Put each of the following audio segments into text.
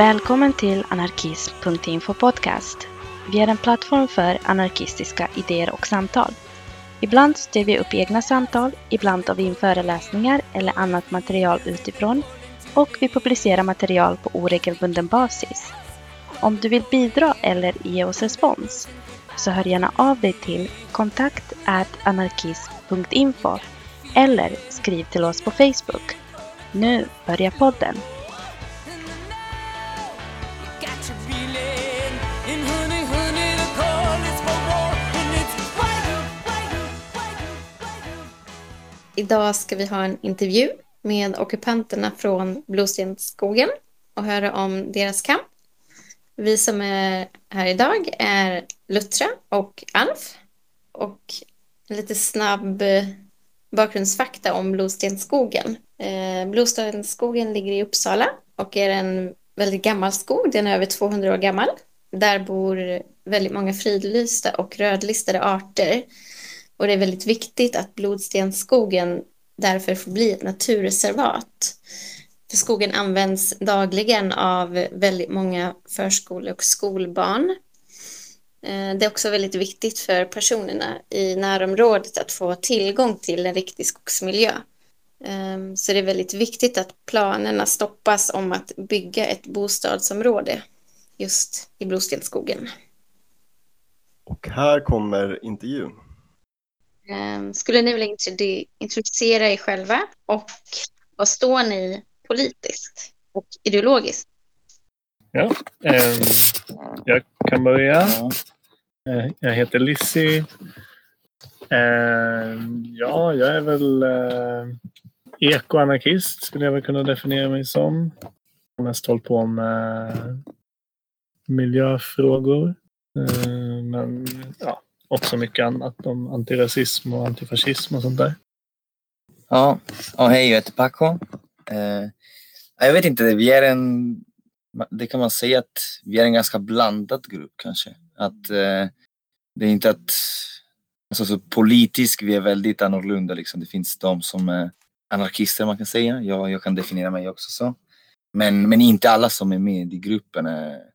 Välkommen till anarkism.info podcast. Vi är en plattform för anarkistiska idéer och samtal. Ibland styr vi upp egna samtal, ibland tar vi in föreläsningar eller annat material utifrån och vi publicerar material på oregelbunden basis. Om du vill bidra eller ge oss respons så hör gärna av dig till kontakt anarkism.info eller skriv till oss på Facebook. Nu börjar podden. Idag ska vi ha en intervju med ockupanterna från Blåstensskogen och höra om deras kamp. Vi som är här idag är Luttra och Alf. Och lite snabb eh, bakgrundsfakta om Blåstensskogen. Eh, Blåstensskogen ligger i Uppsala och är en väldigt gammal skog. Den är över 200 år gammal. Där bor väldigt många fridlysta och rödlistade arter. Och det är väldigt viktigt att Blodstensskogen därför får bli ett naturreservat. För skogen används dagligen av väldigt många förskole och skolbarn. Eh, det är också väldigt viktigt för personerna i närområdet att få tillgång till en riktig skogsmiljö. Ehm, så det är väldigt viktigt att planerna stoppas om att bygga ett bostadsområde just i Blodstensskogen. Och här kommer intervjun. Ehm, skulle ni vilja introducera er själva och vad står ni politiskt och ideologiskt? Ja, eh, jag kan börja. Eh, jag heter Lissi. Eh, ja, jag är väl eh, ekoanarkist skulle jag väl kunna definiera mig som. Jag har mest hållit på med miljöfrågor. Eh, men ja, också mycket annat om antirasism och antifascism och sånt där. Ja, och hej, jag heter Paco. Eh, jag vet inte, vi är en, det kan man säga att vi är en ganska blandad grupp kanske. Att eh, det är inte att, alltså så politiskt, vi är väldigt annorlunda liksom. Det finns de som är anarkister man kan säga, jag, jag kan definiera mig också så. Men, men inte alla som är med i gruppen är,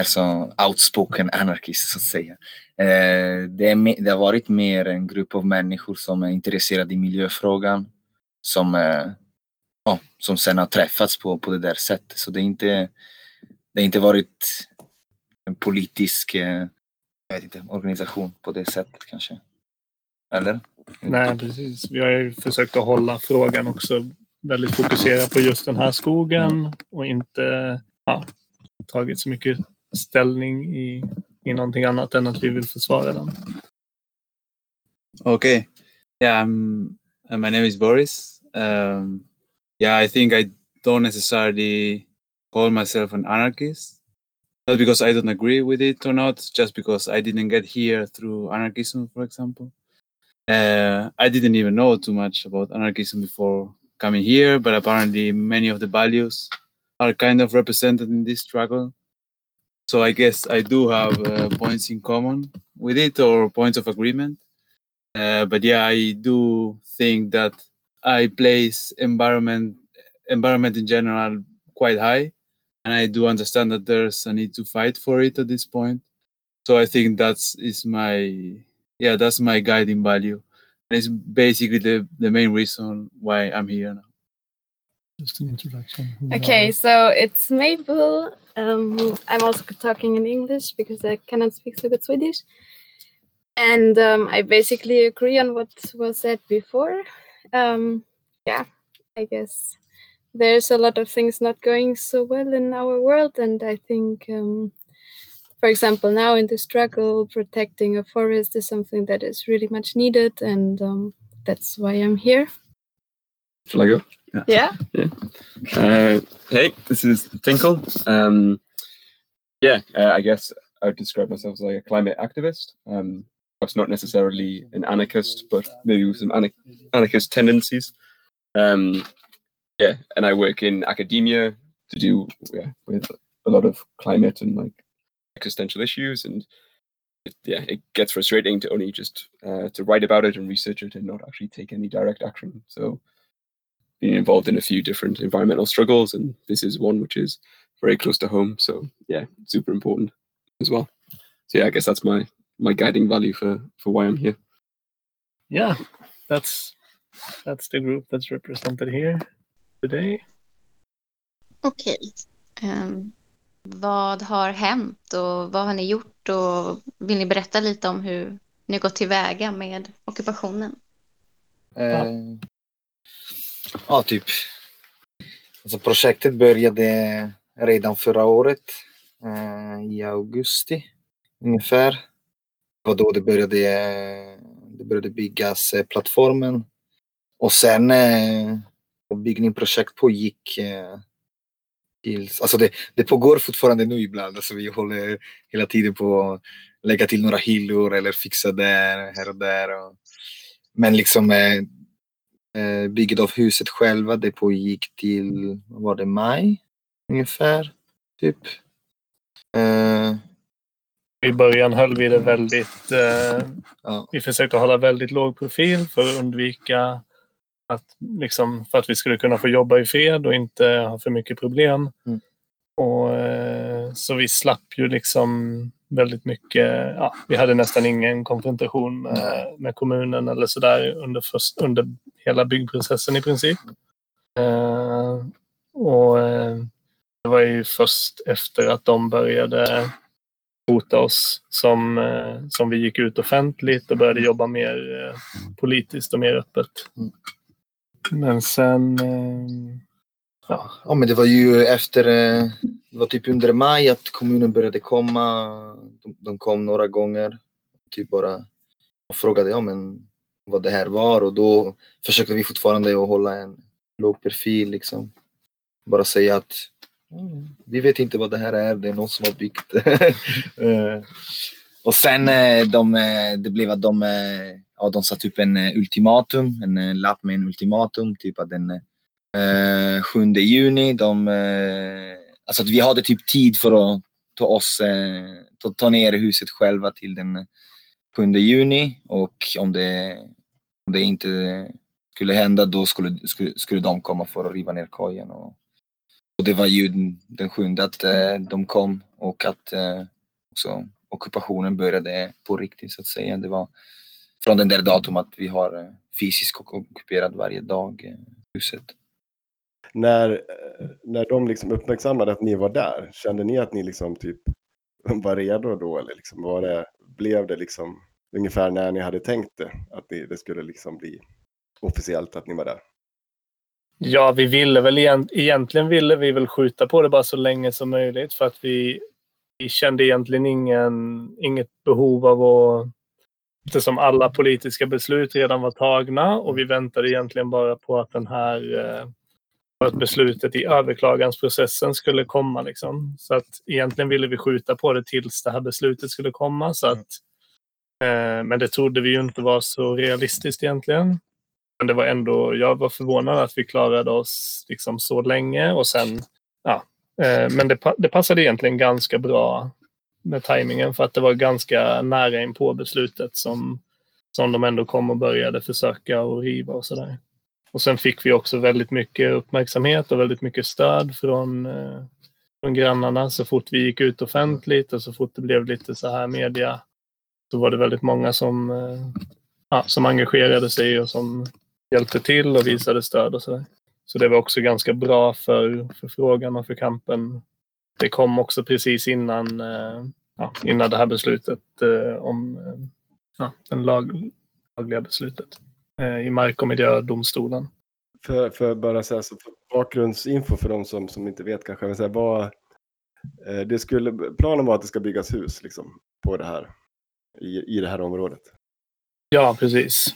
är så outspoken anarkist så att säga. Eh, det, är, det har varit mer en grupp av människor som är intresserade i miljöfrågan. Som, eh, som sen har träffats på, på det där sättet. Så det är inte, det har inte varit en politisk eh, jag vet inte, organisation på det sättet kanske. Eller? Nej, precis. Vi har ju försökt att hålla frågan också väldigt fokuserad på just den här skogen och inte ja, tagit så mycket ställning i, i någonting annat än att vi vill försvara den. Okay. Yeah, I'm, uh, my name is Boris. Um, yeah, I think I don't necessarily call myself an anarchist. Not because I don't agree with it or not, just because I didn't get here through anarchism, for example. Uh, I didn't even know too much about anarchism before coming here, but apparently many of the values are kind of represented in this struggle. So I guess I do have uh, points in common with it or points of agreement. Uh, but yeah, I do think that I place environment environment in general quite high, and I do understand that there's a need to fight for it at this point. So I think that's is my yeah that's my guiding value, and it's basically the the main reason why I'm here now. Just an introduction. Okay, so it's Mabel. Um, I'm also talking in English because I cannot speak so good Swedish. And um, I basically agree on what was said before. Um, yeah, I guess there's a lot of things not going so well in our world. And I think, um, for example, now in the struggle, protecting a forest is something that is really much needed. And um, that's why I'm here. Shall I go? Yeah. Yeah. Uh, hey, this is Tinkle. Um, yeah, uh, I guess I would describe myself as like a climate activist. Um, perhaps not necessarily an anarchist, but maybe with some ana- anarchist tendencies. Um, yeah, and I work in academia to do yeah, with a lot of climate and like existential issues, and it, yeah, it gets frustrating to only just uh, to write about it and research it and not actually take any direct action. So being involved in a few different environmental struggles, and this is one which is very close to home. So yeah, super important as well. So yeah, I guess that's my my guiding value for for why I'm here. Yeah, that's that's the group that's represented here today. Okej. Ehm, vad har hänt och vad har ni gjort och vill ni berätta lite om hur ni gått tillväga med ockupationen? Eh, ja, typ. Alltså projektet började redan förra året eh, i augusti ungefär. Det var då det började, det började byggas eh, plattformen. Och sen eh, byggningsprojekt pågick eh, tills, alltså det, det pågår fortfarande nu ibland. Alltså vi håller hela tiden på att lägga till några hyllor eller fixa där, här och där. Och, men liksom eh, eh, bygget av huset själva, det pågick till, vad var det, maj ungefär? Typ. Eh, I början höll vi det väldigt... Eh, ja. vi försökte hålla väldigt låg profil för att undvika att, liksom, för att vi skulle kunna få jobba i fred och inte ha för mycket problem. Mm. Och, eh, så vi slapp ju liksom väldigt mycket. Ja, vi hade nästan ingen konfrontation med, med kommunen eller sådär under, först, under hela byggprocessen i princip. Eh, och eh, det var ju först efter att de började hota oss som, eh, som vi gick ut offentligt och började jobba mer eh, politiskt och mer öppet. Men sen... eh, Ja, Ja, men det var ju efter, eh, det var typ under maj att kommunen började komma. De, de kom några gånger. Typ bara och frågade ja, men vad det här var och då försökte vi fortfarande att hålla en låg profil liksom. Bara säga att "Mm, vi vet inte vad det här är, det är någon som har byggt eh, och sen eh, de, eh, det blev att de, ja, de satte upp en ultimatum, en lapp med en ultimatum, typ att den eh, 7 juni. De, alltså att vi hade typ tid för att ta oss, ta, ta ner huset själva till den 7 juni och om det, om det inte skulle hända då skulle, skulle, skulle de komma för att riva ner kojen. Och, och det var ju den, sjunde att eh, de kom och att eh, också ockupationen började på riktigt så att säga. Det var från den där datum att vi har eh, fysiskt ockuperat varje dag huset. När, när de liksom uppmärksammade att ni var där, kände ni att ni liksom typ var redo då? Eller liksom var det, blev det liksom ungefär när ni hade tänkt det? Att ni, det skulle liksom bli officiellt att ni var där? Ja, vi ville väl egent- egentligen ville vi väl skjuta på det bara så länge som möjligt för att vi, vi kände egentligen ingen, inget behov av att eftersom alla politiska beslut redan var tagna och vi väntade egentligen bara på att den här eh, för att beslutet i överklagansprocessen skulle komma. Liksom. Så att egentligen ville vi skjuta på det tills det här beslutet skulle komma. Så att, eh, men det trodde vi ju inte var så realistiskt egentligen. Men det var ändå, jag var förvånad att vi klarade oss liksom så länge och sen, ja. Eh, men det, det passade egentligen ganska bra med tajmingen för att det var ganska nära in på beslutet som, som de ändå kom och började försöka och riva och sådär. Och sen fick vi också väldigt mycket uppmärksamhet och väldigt mycket stöd från, eh, från grannarna så fort vi gick ut offentligt och så fort det blev lite så här media så var det väldigt många som, eh, ja, som engagerade sig och som hjälpte till och visade stöd och sådär. Så det var också ganska bra för, för frågan och för kampen. Det kom också precis innan, eh, ja, innan det här beslutet eh, om eh, ja, den lag, lagliga beslutet i Mark och miljödomstolen. För, för bara här, så för bakgrundsinfo för de som, som inte vet kanske. Så här, vad, eh, det skulle, planen var att det ska byggas hus liksom, på det här, i, i det här området. Ja, precis.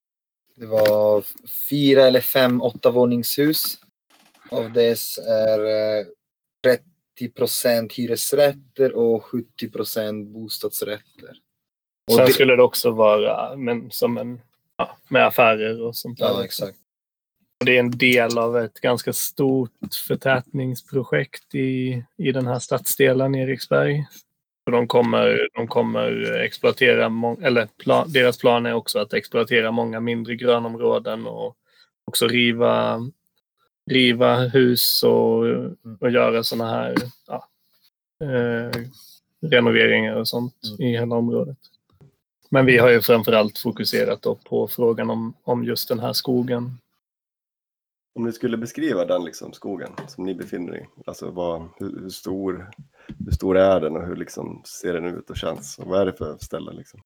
Det var fyra eller fem åttavåningshus. Av dess är eh, 30 procent hyresrätter och 70 procent bostadsrätter. Och Sen det- skulle det också vara men, som en, ja, med affärer och sånt där. Ja, också. exakt. Det är en del av ett ganska stort förtätningsprojekt i, i den här stadsdelen i Eriksberg. Och de kommer, de kommer exploatera, må- eller pla, deras plan är också att exploatera många mindre grönområden och också riva, riva hus och, och göra sådana här ja, eh, renoveringar och sånt i hela området. Men vi har ju framförallt fokuserat då på frågan om, om just den här skogen. Om ni skulle beskriva den liksom, skogen som ni befinner er i, alltså vad, hur, hur, stor, hur stor är den och hur liksom, ser den ut och känns? Och vad är det för ställe? Liksom?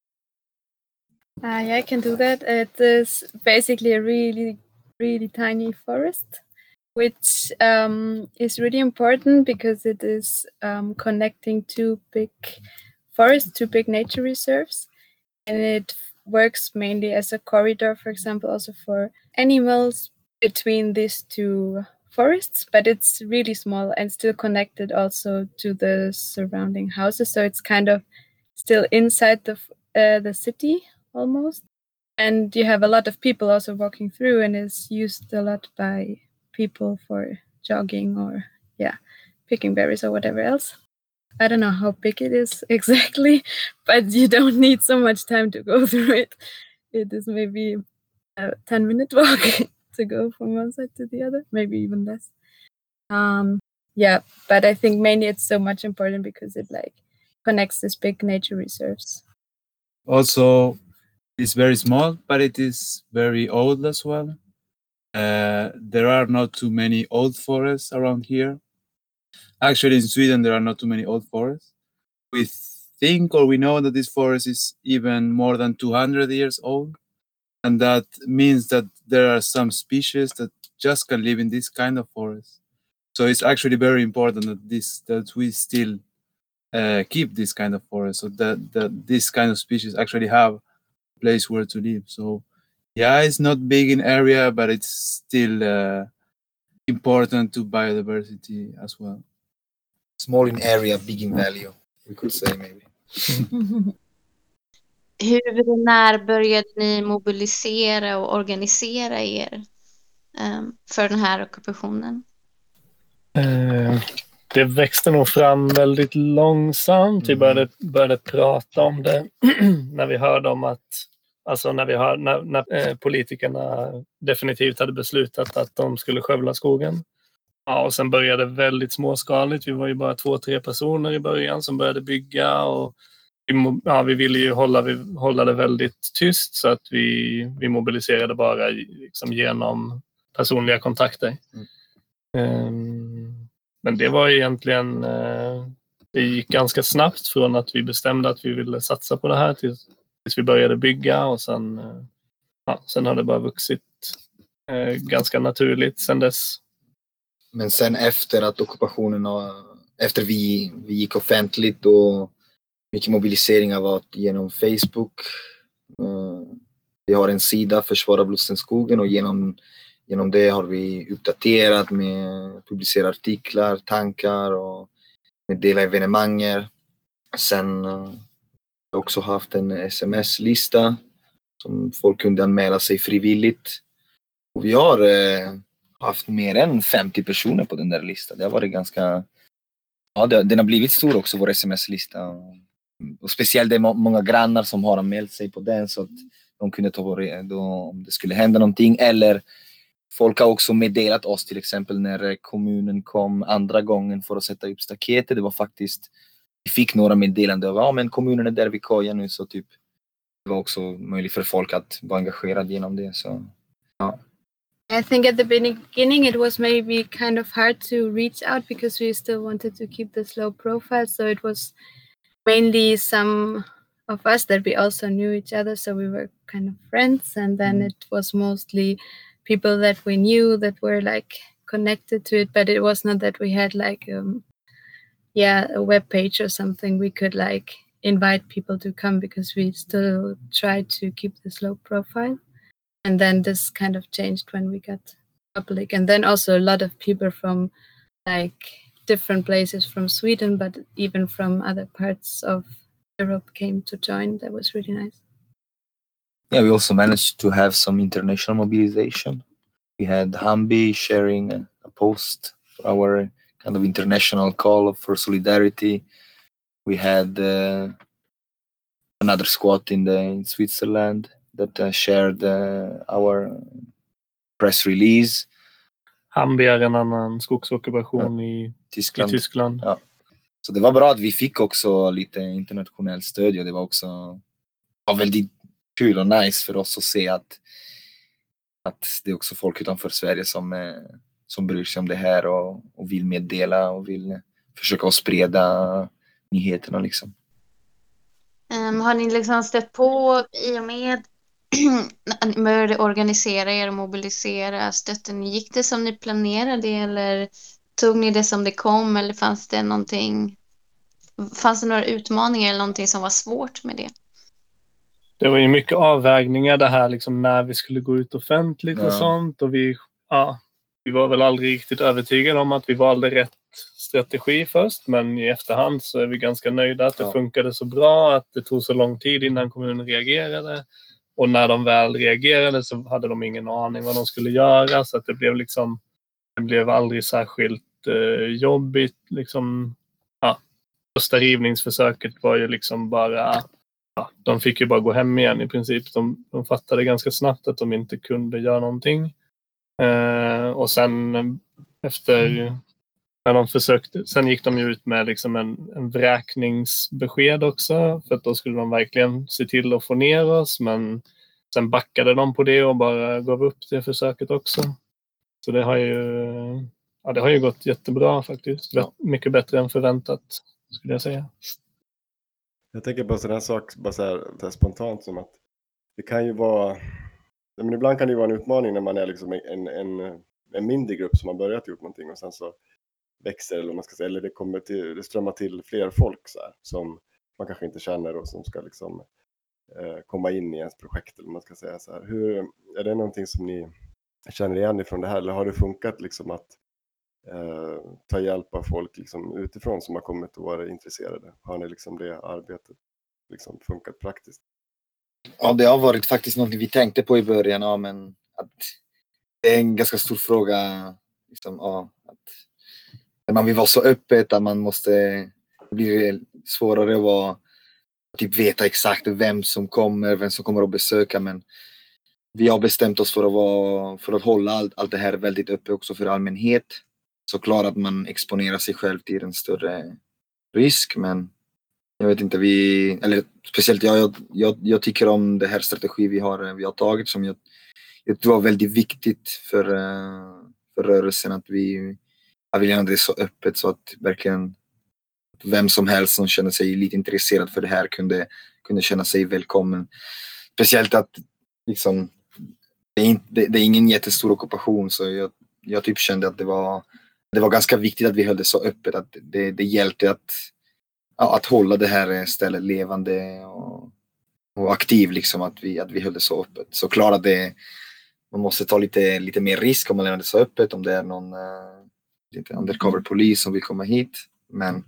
Uh, yeah, I can do that. It is basically a really, really tiny forest, which um, is really important because it is um, connecting two big forests, two big nature reserves, and it works mainly as a corridor, for example, also for animals between these two forests. But it's really small and still connected also to the surrounding houses, so it's kind of still inside the uh, the city almost. And you have a lot of people also walking through, and it's used a lot by people for jogging or, yeah, picking berries or whatever else. I don't know how big it is exactly, but you don't need so much time to go through it. It is maybe a 10 minute walk to go from one side to the other, maybe even less. Um, yeah, but I think mainly it's so much important because it like connects these big nature reserves. Also, it's very small, but it is very old as well. Uh, there are not too many old forests around here. Actually, in Sweden, there are not too many old forests. We think or we know that this forest is even more than 200 years old. And that means that there are some species that just can live in this kind of forest. So it's actually very important that this that we still uh, keep this kind of forest, so that that this kind of species actually have a place where to live. So yeah, it's not big in area, but it's still uh, important to biodiversity as well. Small in area, big in value, we could say maybe. Hur när började ni mobilisera och organisera er um, för den här ockupationen? Eh, det växte nog fram väldigt långsamt. Vi började, började prata om det när vi hörde om att Alltså när, vi hör, när, när eh, politikerna definitivt hade beslutat att de skulle skövla skogen. Ja, och sen började det väldigt småskaligt. Vi var ju bara två, tre personer i början som började bygga och vi, ja, vi ville ju hålla, vi, hålla det väldigt tyst så att vi, vi mobiliserade bara liksom genom personliga kontakter. Mm. Um, men det var egentligen, uh, det gick ganska snabbt från att vi bestämde att vi ville satsa på det här till tills vi började bygga och sen, eh, ja, sen har det bara vuxit eh, ganska naturligt sen dess. Men sen efter att ockupationen efter vi, vi gick offentligt och mycket mobiliseringar var genom Facebook. Eh, vi har en sida, Försvara Blåstenskogen och genom, genom det har vi uppdaterat med publicera artiklar, tankar och meddela evenemanger. evenemang. Sen eh, vi också haft en sms-lista som folk kunde anmäla sig frivilligt. Och vi har eh, haft mer än 50 personer på den där listan. Det har varit ganska... Ja, det, den har blivit stor också, vår sms-lista. Och speciellt det är många grannar som har anmält sig på den så att de kunde ta då om det skulle hända någonting. Eller folk har också meddelat oss till exempel när kommunen kom andra gången för att sätta upp staketet. Det var faktiskt vi fick några meddelanden av ja, men kommunen är där vid kojan nu så typ det var också möjligt för folk att vara engagerade genom det. Så, ja. I think at the beginning it was maybe kind of hard to reach out because we still wanted to keep the slow profile. So it was mainly some of us that we also knew each other. So we were kind of friends. And then mm. it was mostly people that we knew that were like connected to it. But it was not that we had like um, yeah a web page or something we could like invite people to come because we still try to keep this low profile and then this kind of changed when we got public. And then also a lot of people from like different places from sweden but even from other parts of europe came to join. That was really nice. Yeah we also managed to have some international mobilization. We had hambi sharing a, post for our kind of international call for solidarity. We had uh, another squad in the in Switzerland that uh, shared uh, our press release. Hambi är en annan skogsockupation i, i Tyskland. Tyskland. Ja. Så det var bra att vi fick också lite internationell stöd och det var också var väldigt kul och nice för oss att se att, att det är också folk utanför Sverige som, eh, som bryr sig om det här och, och vill meddela och vill försöka att sprida nyheterna liksom. Ehm, har ni liksom stött på i och med började organisera er och mobilisera? Stötte ni, gick det som ni planerade eller tog ni det som det kom eller fanns det någonting? Fanns det några utmaningar eller någonting som var svårt med det? Det var ju mycket avvägningar det här liksom när vi skulle gå ut offentligt och Ja. sånt. Och vi, ja, vi var väl aldrig riktigt övertygade om att vi valde rätt strategi först. Men i efterhand så är vi ganska nöjda att det Ja. funkade så bra. Att det tog så lång tid innan kommunen reagerade. Och när de väl reagerade så hade de ingen aning vad de skulle göra. Så att det blev liksom det blev aldrig särskilt eh, jobbigt. Liksom, ja, första rivningsförsöket var ju liksom bara ja, de fick ju bara gå hem igen i princip. De, de fattade ganska snabbt att de inte kunde göra någonting. Eh, och sen efter mm när de försökte, sen gick de ju ut med liksom en, en vräkningsbesked också. För att då skulle de verkligen se till att få ner oss. Men sen backade de på det och bara gav upp det försöket också. Så det har ju, ja, det har ju gått jättebra faktiskt. Ja. Mycket bättre än förväntat skulle jag säga. Jag tänker på sådana sak bara så här, så här spontant som att det kan ju vara, men ibland kan det ju vara en utmaning när man är liksom en, en, en mindre grupp som har börjat gjort någonting och sen så växer eller man ska säga, eller det kommer till, det strömmar till fler folk så här, som man kanske inte känner och som ska liksom eh, komma in i ens projekt eller man ska säga så här. Hur, är det någonting som ni känner igen ifrån det här eller har det funkat liksom att eh, ta hjälp av folk liksom utifrån som har kommit och varit intresserade? Har ni liksom det arbetet liksom funkat praktiskt? Ja, det har varit faktiskt något vi tänkte på i början, ja, men att det är en ganska stor fråga. Liksom, ja, man vill vara så öppet att man måste, det blir svårare att vara, typ veta exakt vem som kommer, vem som kommer att besöka, men vi har bestämt oss för att, vara, för att hålla allt, allt det här väldigt öppet också för allmänhet. Såklart att man exponerar sig själv till en större risk, men jag vet inte, vi, eller speciellt jag, jag, jag, jag tycker om det här strategi vi har, vi har tagit som jag, jag tror var väldigt viktigt för, eh, för rörelsen att vi, jag vill göra det så öppet så att verkligen vem som helst som känner sig lite intresserad för det här kunde, kunde känna sig välkommen. Speciellt att liksom, det, är inte, det, det är ingen jättestor ockupation så jag, jag typ kände att det var, det var ganska viktigt att vi höll det så öppet att det, det hjälpte att ja, att hålla det här stället levande och, och aktiv liksom att vi, att vi höll det så öppet. Så klart att det, man måste ta lite, lite mer risk om man lämnar det så öppet om det är någon uh, lite undercover polis som vill komma hit. Men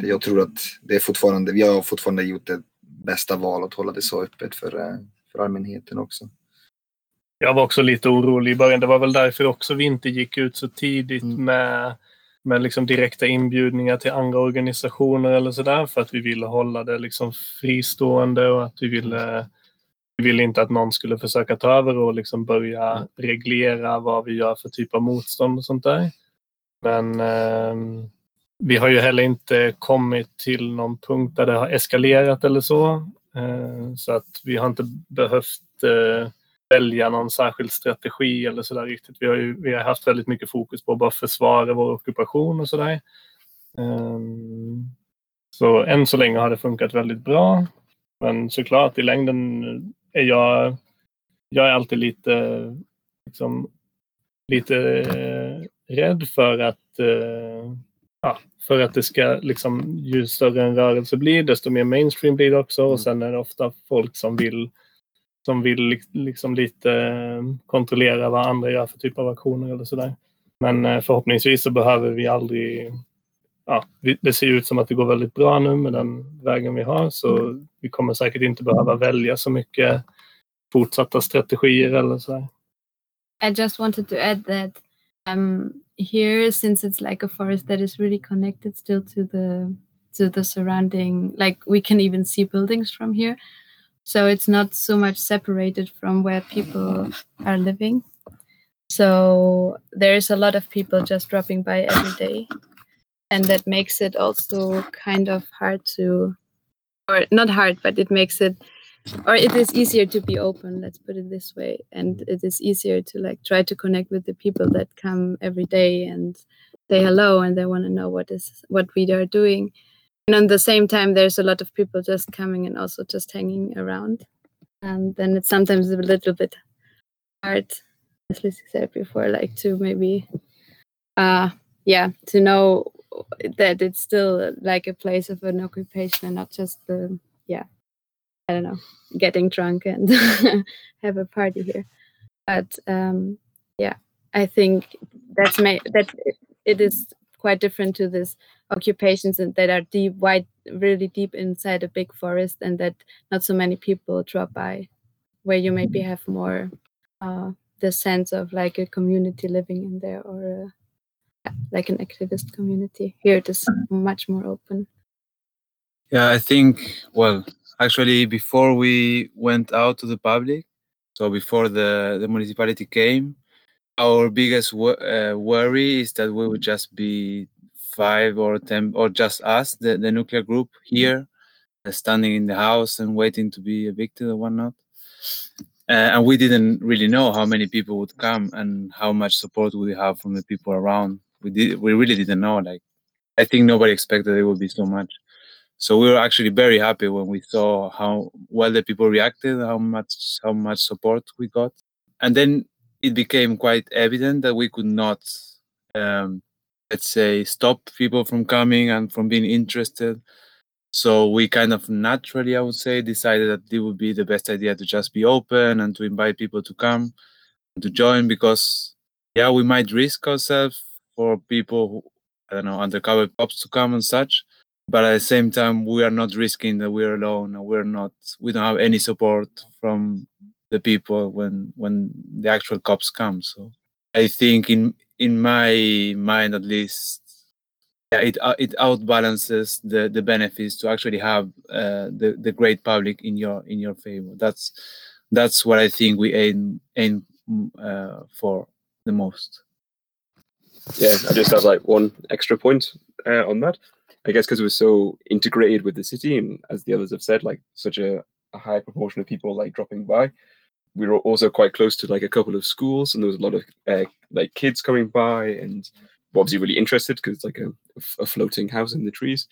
jag, tror att det är fortfarande, vi har fortfarande gjort det bästa val att hålla det så öppet för, uh, för allmänheten också. Jag var också lite orolig i början. Det var väl därför också vi inte gick ut så tidigt Mm. med, med liksom direkta inbjudningar till andra organisationer eller sådär. För att vi ville hålla det liksom fristående och att vi ville, vi ville inte att någon skulle försöka ta över och liksom börja reglera vad vi gör för typ av motstånd och sånt där. Men eh, vi har ju heller inte kommit till någon punkt där det har eskalerat eller så. Eh, så att vi har inte behövt eh, välja någon särskild strategi eller sådär riktigt. Vi har, ju, vi har haft väldigt mycket fokus på att bara försvara vår ockupation och sådär. Um, ehm, så än så länge har det funkat väldigt bra. Men såklart i längden är jag, jag är alltid lite, liksom, lite eh, rädd för att eh, ja, för att det ska, liksom, ju större en rörelse blir, desto mer mainstream blir det också. Och sen är det ofta folk som vill som vill li- liksom lite eh, kontrollera vad andra gör för typ av aktioner eller sådär. Men eh, förhoppningsvis så behöver vi aldrig... Ja, det ser ut som att det går väldigt bra nu med den vägen vi har så vi kommer säkert inte behöva välja så mycket fortsatta strategier eller så. I just wanted to add that um, here, since it's like a forest that is really connected still to the to the surrounding, like we can even see buildings from here, so it's not so much separated from where people are living. So there is a lot of people just dropping by every day. And that makes it also kind of hard to, or not hard, but it makes it, or it is easier to be open, let's put it this way. And it is easier to like try to connect with the people that come every day and say hello and they want to know what is what we are doing. And at the same time, there's a lot of people just coming and also just hanging around. And then it's sometimes a little bit hard, as Lucy said before, like to maybe, uh, yeah, to know that it's still like a place of an occupation and not just the, I don't know, getting drunk and have a party here. But um, yeah, I think that's my that it, is quite different to this occupations and that are deep wide really deep inside a big forest and that not so many people drop by where you maybe have more uh, the sense of like a community living in there or a, like an activist community. Here it is much more open. Yeah, I think, well, actually, before we went out to the public, so before the, the municipality came, our biggest wo- uh, worry is that we would just be five or ten, or just us, the, the nuclear group here, uh, standing in the house and waiting to be evicted or whatnot. Uh, and we didn't really know how many people would come and how much support we have from the people around. We did, we really didn't know. Like, I think nobody expected it would be so much. So we were actually very happy when we saw how well the people reacted, how much how much support we got, and then it became quite evident that we could not, um, let's say, stop people from coming and from being interested. So we kind of naturally, I would say, decided that it would be the best idea to just be open and to invite people to come and to join because, yeah, we might risk ourselves for people who, I don't know, undercover cops to come and such but at the same time we are not risking that we're alone we're not we don't have any support from the people when when the actual cops come. So i think in in my mind at least yeah, it uh, it outbalances the the benefits to actually have uh, the the great public in your in your favor. That's that's what i think we aim aim uh, for the most. Yeah, I just have like one extra point uh, on that. I guess because we're so integrated with the city, and as the others have said, like such a, a high proportion of people like dropping by. We were also quite close to like a couple of schools, and there was a lot of uh, like kids coming by, and obviously really interested because it's like a, a floating house in the trees,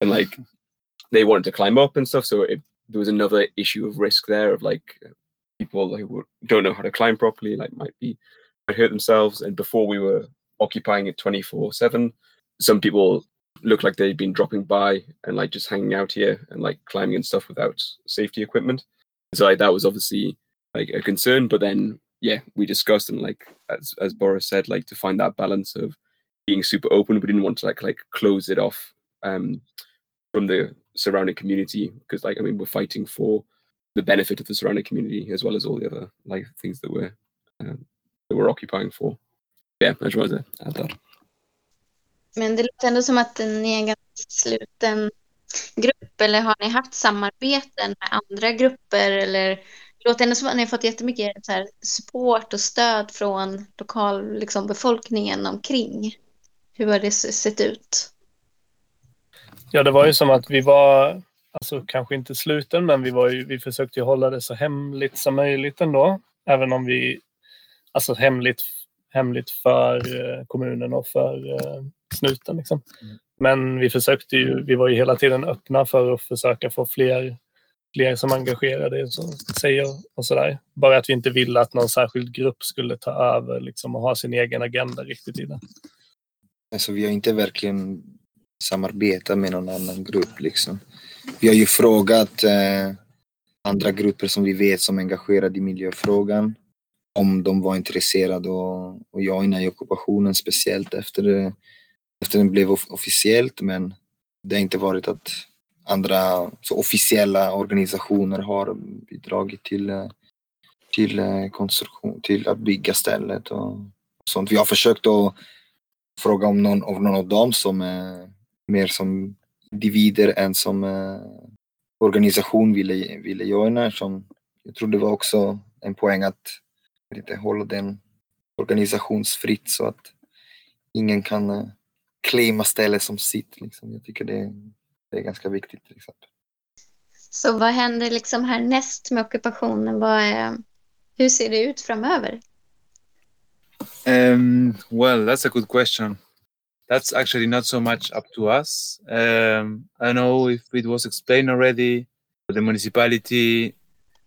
and like they wanted to climb up and stuff. So it, there was another issue of risk there of like people who don't know how to climb properly, like might be might hurt themselves. And before we were occupying it 24 7 some people looked like they'd been dropping by and like just hanging out here and like climbing and stuff without safety equipment so like that was obviously like a concern but then yeah we discussed and like as as boris said like to find that balance of being super open we didn't want to like like close it off um from the surrounding community because like i mean we're fighting for the benefit of the surrounding community as well as all the other like things that we're um, that we're occupying for yeah, I just wanted to add that. Men det låter ändå som att ni är en ganska sluten grupp eller har ni haft samarbeten med andra grupper eller det låter ändå som att ni har fått jättemycket så här, support och stöd från lokal liksom, befolkningen omkring. Hur har det sett ut? Ja, det var ju som att vi var, alltså kanske inte sluten, men vi, var ju, vi försökte ju hålla det så hemligt som möjligt ändå. Även om vi, alltså hemligt, hemligt för eh, kommunen och för eh, snuten. Liksom. Men vi försökte ju, vi var ju hela tiden öppna för att försöka få fler, fler som engagerade sig och, och sådär. Bara att vi inte ville att någon särskild grupp skulle ta över liksom, och ha sin egen agenda riktigt i det. Alltså vi har inte verkligen samarbetat med någon annan grupp liksom. Vi har ju frågat eh, andra grupper som vi vet som är engagerade i miljöfrågan om de var intresserade och, och joina i ockupationen speciellt efter efter den blev officiellt men det har inte varit att andra så officiella organisationer har bidragit till, eh, till eh, konstruktion, till att bygga stället och sånt. Vi har försökt att fråga om någon av någon av dem som är mer som individer än som eh, organisation ville, ville joina. Som, jag tror det var också en poäng att lite hålla den organisationsfritt så att ingen kan eh, claima stället som sitt. Liksom. Jag tycker det, det är ganska viktigt till exempel. Så vad händer liksom härnäst med ockupationen? Vad är, hur ser det ut framöver? Um, well, that's a good question. That's actually not so much up to us. Um, I don't know if it was explained already. The municipality,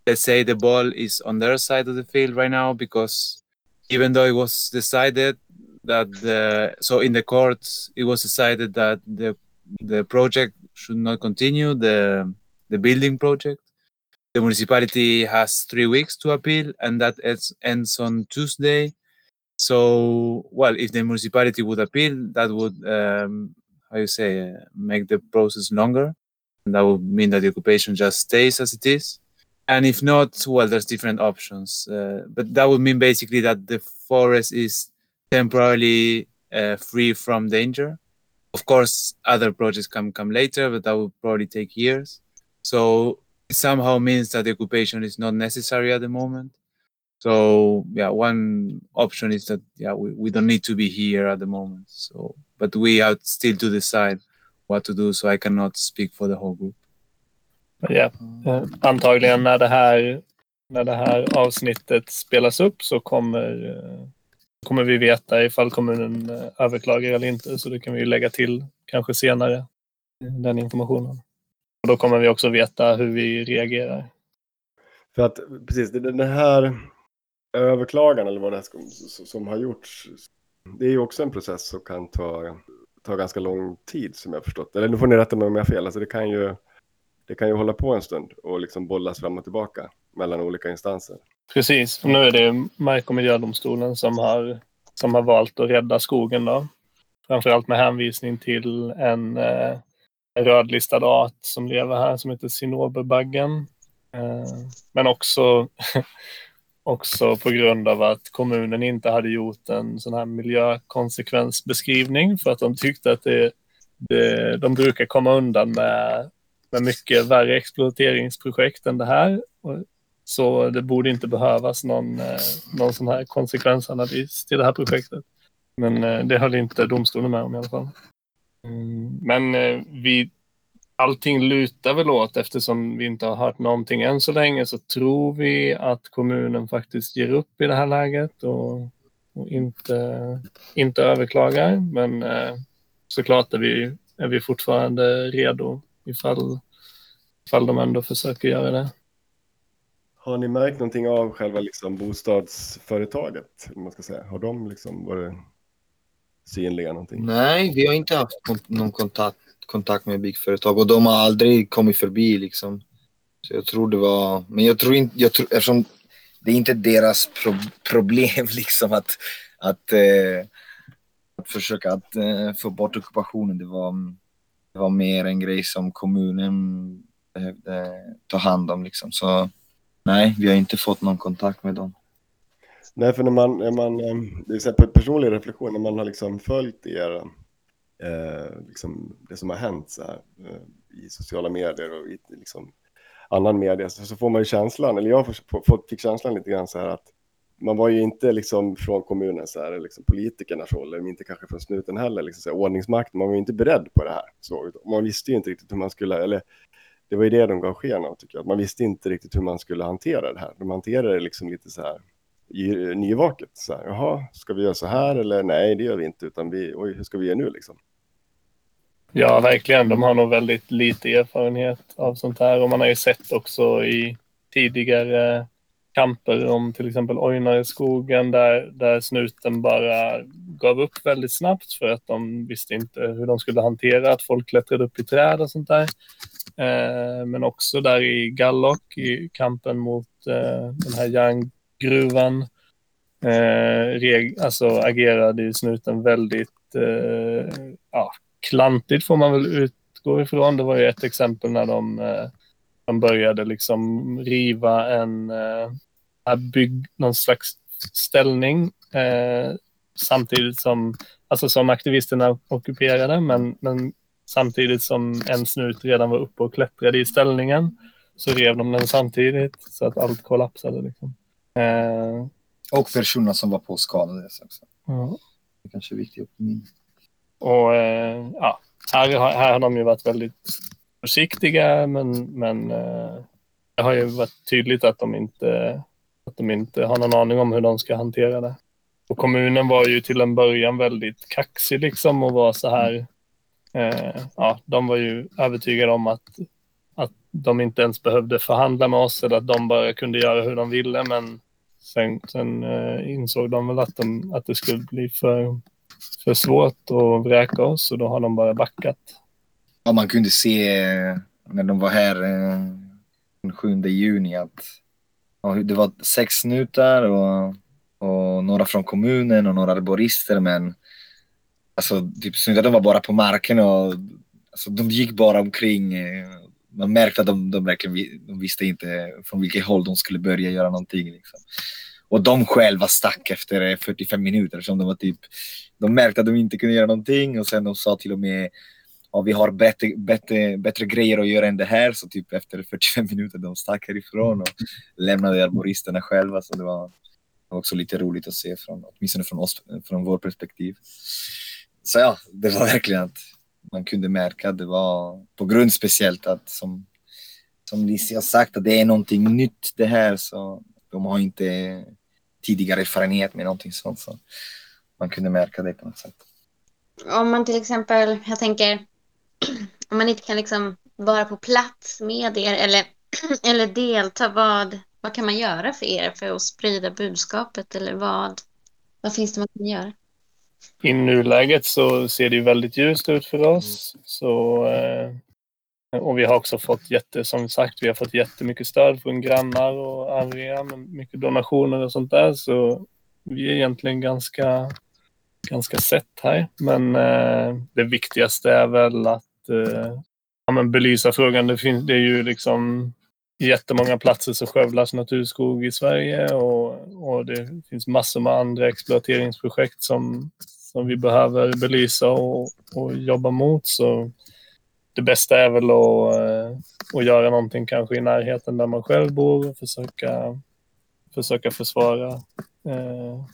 let's say the ball is on their side of the field right now because even though it was decided that the so in the courts it was decided that the the project should not continue the the building project. The municipality has three weeks to appeal, and that ends, ends on Tuesday. So, well, if the municipality would appeal, that would, um, how you say, uh, make the process longer. And that would mean that the occupation just stays as it is. And if not, well, there's different options. Uh, but that would mean basically that the forest is temporarily uh, free from danger. Of course, other projects can come later, but that would probably take years. So it somehow means that the occupation is not necessary at the moment. So yeah, one option is that yeah we, we don't need to be here at the moment. So but we have still to decide what to do. So I cannot speak for the whole group. Ja, eh, antagligen när det här när det här avsnittet spelas upp så kommer, eh, kommer vi veta ifall kommunen eh, överklagar eller inte. Så det kan vi lägga till kanske senare, eh, den informationen. Och då kommer vi också veta hur vi reagerar. För att precis, den här överklagan eller vad det är som, som har gjorts, det är ju också en process som kan ta, ta ganska lång tid som jag förstått. Eller nu får ni rätta mig om jag har fel, alltså det kan ju, det kan ju hålla på en stund och liksom bollas fram och tillbaka mellan olika instanser. Precis, nu är det Mark och miljödomstolen som har, som har valt att rädda skogen då. Framförallt med hänvisning till en eh, rödlistad art som lever här som heter Cinnoberbaggen. Eh, men också, också på grund av att kommunen inte hade gjort en sån här miljökonsekvensbeskrivning för att de tyckte att det, det, de brukar komma undan med, med mycket värre exploateringsprojekt än det här. Så det borde inte behövas någon, eh, någon sån här konsekvensanalys till det här projektet. Men eh, det höll inte domstolen med om i alla fall. Mm, men eh, vi, allting lutar väl åt eftersom vi inte har hört någonting än så länge så tror vi att kommunen faktiskt ger upp i det här läget och, och inte, inte överklagar. Men såklart är vi, är vi fortfarande redo ifall, ifall de ändå försöker göra det. Har ni märkt någonting av själva liksom bostadsföretaget? Man ska säga? Har de liksom varit synliga någonting? Nej, vi har inte haft någon kontakt, kontakt med byggföretag och de har aldrig kommit förbi liksom. Så jag tror det var, men jag tror inte, jag tror, eftersom det är inte deras pro, problem liksom att, att, eh, att försöka att eh, få bort ockupationen. Det var, det var mer en grej som kommunen behövde ta hand om liksom. Så nej, vi har inte fått någon kontakt med dem. Nej, för när man, när man ehm, det är säga här personlig reflektion, när man har liksom följt er, eh, liksom det som har hänt så här, eh, i sociala medier och i liksom, annan media, så, så, får man ju känslan, eller jag fick känslan lite grann så här att man var ju inte liksom från kommunen, så här, liksom politikernas roll, eller inte kanske från snuten heller, liksom så här, ordningsmakten, man var ju inte beredd på det här. Så, man visste ju inte riktigt hur man skulle, eller det var ju det de gav sken av, tycker jag, att man visste inte riktigt hur man skulle hantera det här. De hanterade det liksom lite så här nyvaket. Så här, Jaha, ska vi göra så här eller nej, det gör vi inte, utan vi, oj, hur ska vi göra nu liksom? Ja, verkligen. De har nog väldigt lite erfarenhet av sånt här och man har ju sett också i tidigare kamper om till exempel Ojnareskogen där, där snuten bara gav upp väldigt snabbt för att de visste inte hur de skulle hantera att folk klättrade upp i träd och sånt där. Eh, men också där i Gallock i kampen mot eh, den här järngruvan. Eh, alltså agerade ju snuten väldigt eh, ja, klantigt får man väl utgå ifrån. Det var ju ett exempel när de, eh, de började liksom riva en eh, bygg, någon slags ställning eh, samtidigt som, alltså som aktivisterna ockuperade, men, men samtidigt som en snut redan var uppe och klättrade i ställningen så rev de den samtidigt så att allt kollapsade. Liksom. Eh, Och personerna som var på skadades också. Ja. Det kanske är viktigt att minnas. Och eh, ja, här, har- här har de ju varit väldigt försiktiga men, men eh, det har ju varit tydligt att de, inte, att de inte har någon aning om hur de ska hantera det. Och kommunen var ju till en början väldigt kaxig liksom och var så här. Eh, ja, de var ju övertygade om att, att de inte ens behövde förhandla med oss eller att de bara kunde göra hur de ville. Men sen, sen eh, insåg de väl att, de, att det skulle bli för, för svårt att vräka oss och då har de bara backat. Ja, man kunde se eh, när de var här eh, den 7 juni att ja, det var sex snutar och, och några från kommunen och några arborister men alltså typ snutarna var bara på marken och alltså, de gick bara omkring. Man märkte att de, de verkligen de visste inte från vilket håll de skulle börja göra någonting. Liksom. Och de själva stack efter 45 minuter som de var typ de märkte att de inte kunde göra någonting och sen de sa till och med ja, vi har bättre, bättre, bättre grejer att göra än det här. Så typ efter 45 minuter de stack härifrån och lämnade arboristerna själva. Så det var det var också lite roligt att se från, åtminstone från oss, från vår perspektiv. Så ja, det var verkligen att man kunde märka att det var på grund speciellt att som, som Lissi har sagt att det är någonting nytt det här så de har inte tidigare erfarenhet med någonting sånt så man kunde märka det på något sätt. Om man till exempel, jag tänker, om man inte kan liksom vara på plats med er eller, eller delta, vad, vad kan man göra för er för att sprida budskapet eller vad, vad finns det man kan göra? I nuläget så ser det ju väldigt ljust ut för oss. Så, eh, och vi har också fått jätte, som sagt, vi har fått jättemycket stöd från grannar och övriga, mycket donationer och sånt där. Så vi är egentligen ganska, ganska sett här. Men eh, det viktigaste är väl att eh, ja, men belysa frågan. Det, finns, det är ju liksom jättemånga platser så skövlas naturskog i Sverige och, och det finns massor med andra exploateringsprojekt som, som vi behöver belysa och, och jobba mot. Så det bästa är väl att, eh, att göra någonting kanske i närheten där man själv bor och försöka, försöka försvara eh,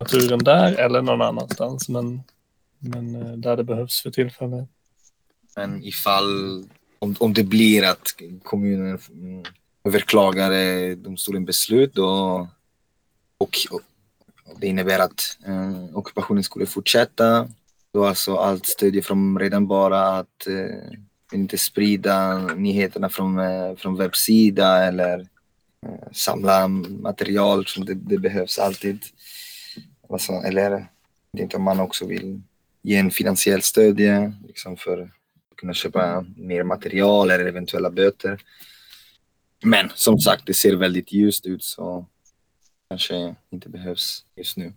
naturen där eller någon annanstans. Men, men eh, där det behövs för tillfället. Men ifall om, om det blir att kommunen mm, överklagar domstolens domstolen beslut då, och, och det innebär att eh, ockupationen skulle fortsätta då alltså allt stödje från redan bara att eh, inte sprida nyheterna från, eh, från webbsida eller eh, samla material som det, det behövs alltid. Alltså, eller jag vet inte om man också vill ge en finansiell stödje liksom för att kunna köpa mer material eller eventuella böter. Men som sagt, det ser väldigt ljust ut så kanske inte behövs just nu.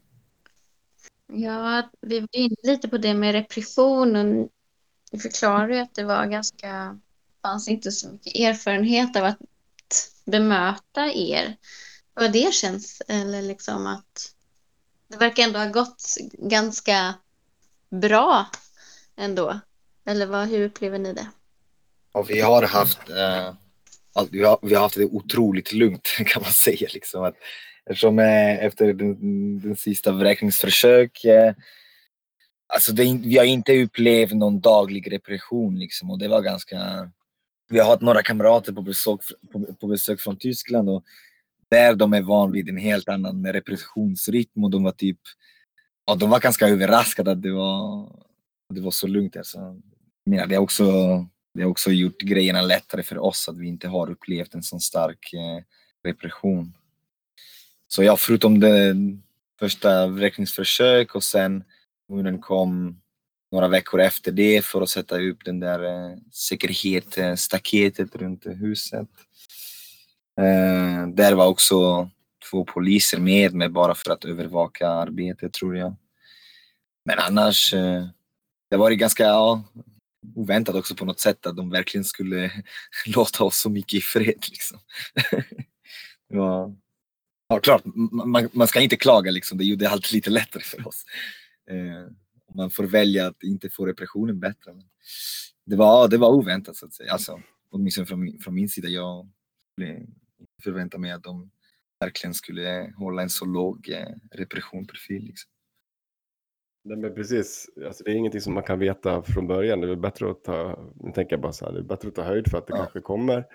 Ja, vi var inne lite på det med repression och ni förklarade ju att det var ganska, fanns inte så mycket erfarenhet av att bemöta er. Vad det känns, eller liksom att det verkar ändå ha gått ganska bra ändå. Eller vad, hur upplever ni det? Och vi har haft eh, vi, har, vi har haft det otroligt lugnt kan man säga. Liksom, att, eftersom eh, efter den, den sista vräkningsförsök eh, alltså det, vi har inte upplevt någon daglig repression liksom, och det var ganska vi har haft några kamrater på besök, på, på besök från Tyskland och där de är van vid en helt annan repressionsrytm och de var typ ja, de var ganska överraskade att det var, det var så lugnt. Alltså. Jag det har också det har också gjort grejerna lättare för oss att vi inte har upplevt en sån stark eh, repression. Så ja, förutom det första vräkningsförsök och sen kommunen kom några veckor efter det för att sätta upp den där eh, runt huset. Eh, där var också två poliser med mig bara för att övervaka arbetet tror jag. Men annars, eh, det var ganska ja, oväntat också på något sätt att de verkligen skulle låta oss så mycket i fred. Liksom. det var, ja, klart, man, man- ska inte klaga liksom, det gjorde allt lite lättare för oss. Eh, man får välja att inte få repressionen bättre. Men det, var, det var oväntat så att säga. Alltså, åtminstone från, från min sida. Jag skulle inte förvänta mig att de verkligen skulle hålla en så låg eh, repressionprofil. Liksom. Nej, men precis. Alltså, det är ingenting som man kan veta från början. Det är bättre att ta, nu tänker jag bara så här, det är bättre att ta höjd för att det Ja. kanske kommer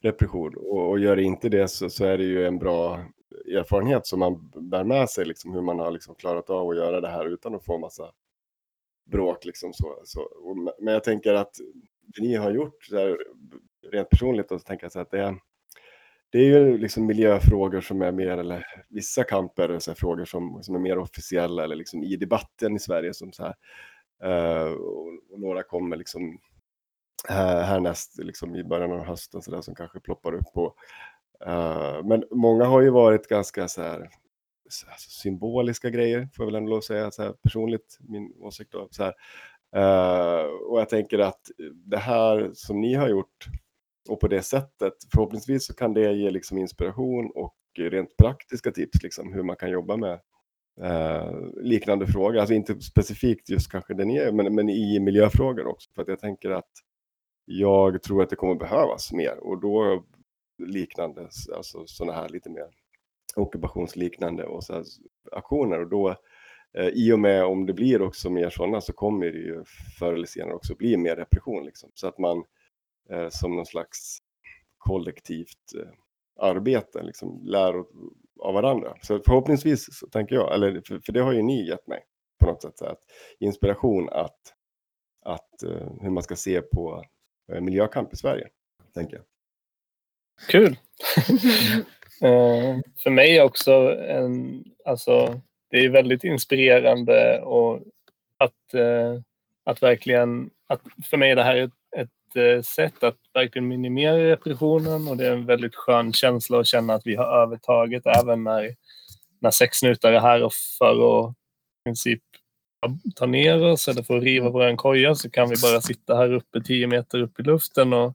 repression. Och, och gör det inte det så, så är det ju en bra erfarenhet som man bär med sig, liksom, hur man har liksom klarat av att göra det här utan att få massa bråk. Liksom, så, så. Och, men jag tänker att det ni har gjort, så här, rent personligt, och så tänker jag så här, att det är, det är ju liksom miljöfrågor som är mer, eller vissa kamper så här frågor som, som är mer officiella eller liksom i debatten i Sverige som så här. eh, och, och några kommer liksom härnäst liksom i början av hösten så där, som kanske ploppar upp. Och, Eh, men många har ju varit ganska så här så- alltså, symboliska grejer, får jag väl ändå lov att säga så här, personligt, min åsikt. Då, så här. Uh, och jag tänker att det här som ni har gjort och på det sättet, förhoppningsvis så kan det ge liksom inspiration och rent praktiska tips liksom hur man kan jobba med uh, liknande frågor. Alltså inte specifikt just kanske det ni är, men, men i miljöfrågor också. För att jag tänker att jag tror att det kommer behövas mer och då liknande, alltså sådana här lite mer ockupationsliknande och så här aktioner och då eh, i och med om det blir också mer sådana så kommer det ju förr eller senare också bli mer repression liksom. Så att man eh, som någon slags kollektivt eh, arbete liksom lär av- varandra. Så förhoppningsvis så tänker jag, eller för, för det har ju ni gett mig på något sätt, så att inspiration att, att eh, hur man ska se på eh, miljökamp i Sverige, tänker jag. Kul! Eh, för mig också en, alltså, det är väldigt inspirerande och att, eh, att verkligen, att för mig är det här ett, ett eh, sätt att verkligen minimera repressionen och det är en väldigt skön känsla att känna att vi har övertaget även när, när sex snutar är här och för att i princip ta ner oss eller för att riva vår koja så kan vi bara sitta här uppe tio meter upp i luften och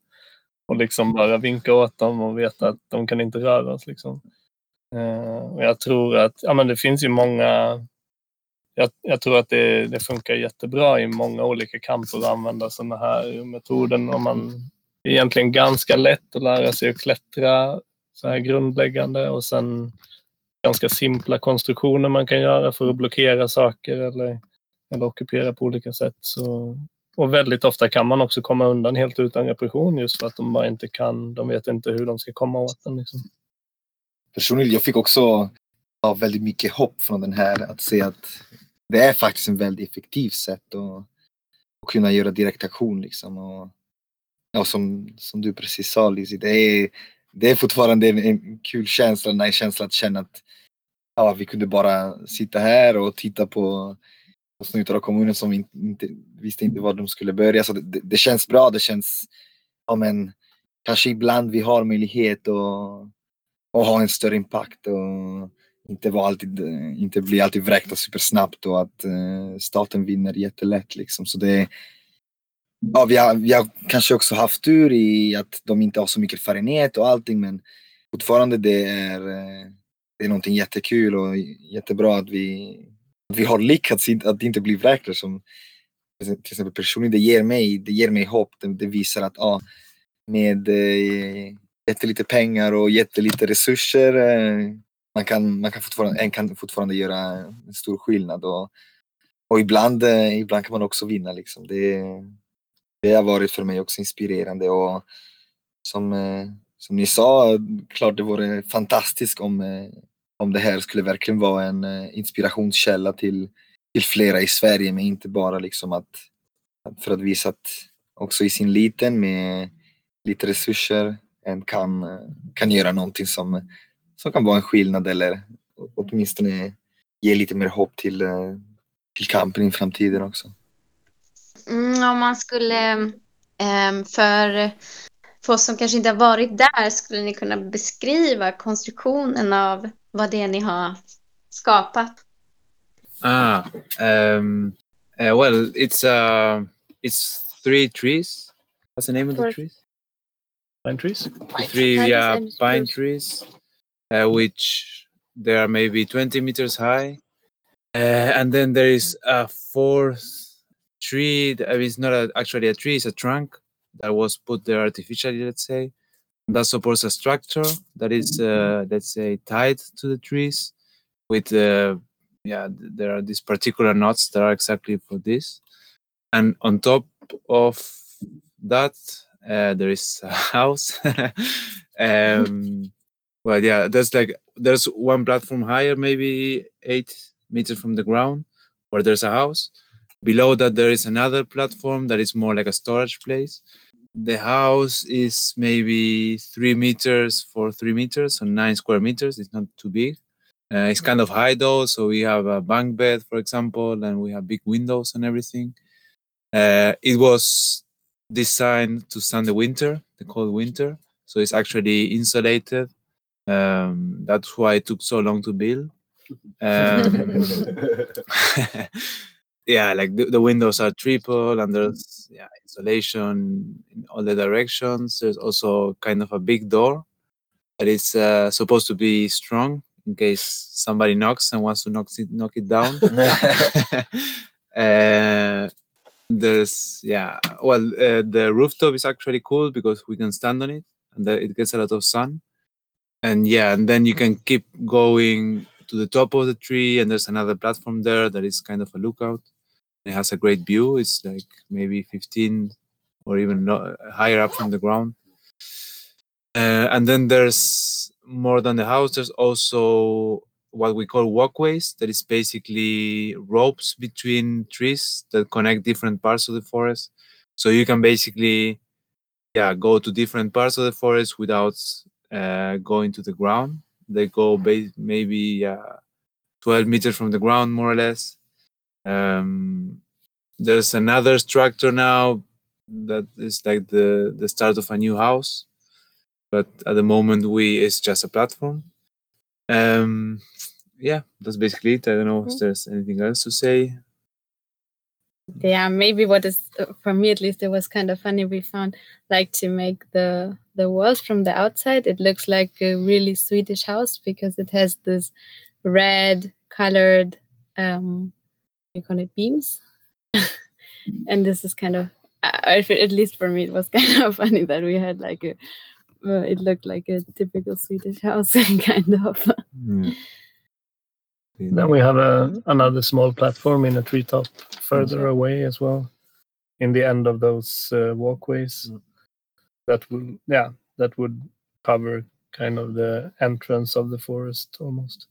och liksom bara vinka åt dem och veta att de kan inte röra oss. Liksom. Eh, och jag tror att ja, men det finns ju många... Jag, jag tror att det, det funkar jättebra i många olika kamper att använda sådana här metoden. Och man, det är egentligen ganska lätt att lära sig att klättra så här grundläggande och sen ganska simpla konstruktioner man kan göra för att blockera saker eller, eller ockupera på olika sätt. Så och väldigt ofta kan man också komma undan helt utan repression just för att de bara inte kan, de vet inte hur de ska komma åt den. Liksom. Personligen, jag fick också ja, väldigt mycket hopp från den här. Att se att det är faktiskt en väldigt effektiv sätt att, att kunna göra direktaktion. Liksom. Och, ja, som, som du precis sa Lizzie, det är, det är fortfarande en, en kul känsla, en nice känsla att känna att ja, vi kunde bara sitta här och titta på och snutar av kommunen som inte, inte visste inte var de skulle börja. Så det, det, känns bra, det känns, ja men kanske ibland vi har möjlighet att, att ha en större impact och inte, vara alltid, inte bli alltid vräkta supersnabbt och att eh, staten vinner jättelätt liksom. Så det, ja, vi, har, vi har kanske också haft tur i att de inte har så mycket erfarenhet och allting men fortfarande det är, eh, det är någonting jättekul och jättebra att vi vi har lyckats att det inte bli vräkta som till exempel personligen, det ger mig, det ger mig hopp. Det, det visar att ah, med eh, jättelite pengar och jättelite resurser eh, man kan, man kan, fortfarande, en kan fortfarande göra en stor skillnad. Och, och ibland, eh, ibland kan man också vinna. Liksom. Det, det har varit för mig också inspirerande. Och som, eh, som ni sa, klart det vore fantastiskt om, eh, om det här skulle verkligen vara en eh, inspirationskälla till, till flera i Sverige, men inte bara liksom att, för att visa att också i sin liten med lite resurser en kan, kan göra någonting som, som kan vara en skillnad eller åtminstone ge lite mer hopp till, eh, till kampen i framtiden också. Mm, om man skulle, ehm, för, för oss som kanske inte har varit där, skulle ni kunna beskriva konstruktionen av vad det är ni har skapat? Ah, um, uh, well, it's uh, it's three trees. What's the name of the trees? Pine trees? The three, yeah, pine trees, uh, which they are maybe 20 meters high. Uh, and then there is a fourth tree. that- I mean, it's not a, actually a tree; it's a trunk that was put there artificially, let's say, that supports a structure that is, uh, let's say, tied to the trees with, uh, yeah, there are these particular knots that are exactly for this. And on top of that, uh, there is a house. um, well, yeah, there's like, there's one platform higher, maybe eight meters from the ground, where there's a house. Below that, there is another platform that is more like a storage place the house is maybe three meters for three meters, so nine square meters. It's not too big. Uh, it's kind of high though, so we have a bunk bed, for example, and we have big windows and everything. Uh, it was designed to stand the winter, the cold winter, so it's actually insulated. Um, that's why it took so long to build. Um, yeah, like the, the windows are triple and there's yeah insulation in all the directions. There's also kind of a big door that is uh, supposed to be strong in case somebody knocks and wants to knock it knock it down. uh, there's yeah, well, uh, the rooftop is actually cool because we can stand on it and it gets a lot of sun. And yeah, and then you can keep going to the top of the tree, and there's another platform there that is kind of a lookout. It has a great view. It's like maybe 15 or even higher up from the ground. Uh, and then there's more than the house. There's also what we call walkways. That is basically ropes between trees that connect different parts of the forest. So you can basically, yeah, go to different parts of the forest without uh, going to the ground. They go ba- maybe uh, 12 meters from the ground, more or less. Um, there's another structure now that is like the the start of a new house, but at the moment we it's just a platform. Um, yeah, that's basically it. I don't know if there's anything else to say. yeah maybe what is for me at least it was kind of funny we found like to make the the walls from the outside it looks like a really swedish house because it has this red colored um you call it beams. And this is kind of I, I at least for me it was kind of funny that we had like a uh, it looked like a typical swedish house kind of. Then we have a, another small platform in a treetop further away as well, in the end of those uh, walkways. That would, yeah, that would cover kind of the entrance of the forest almost.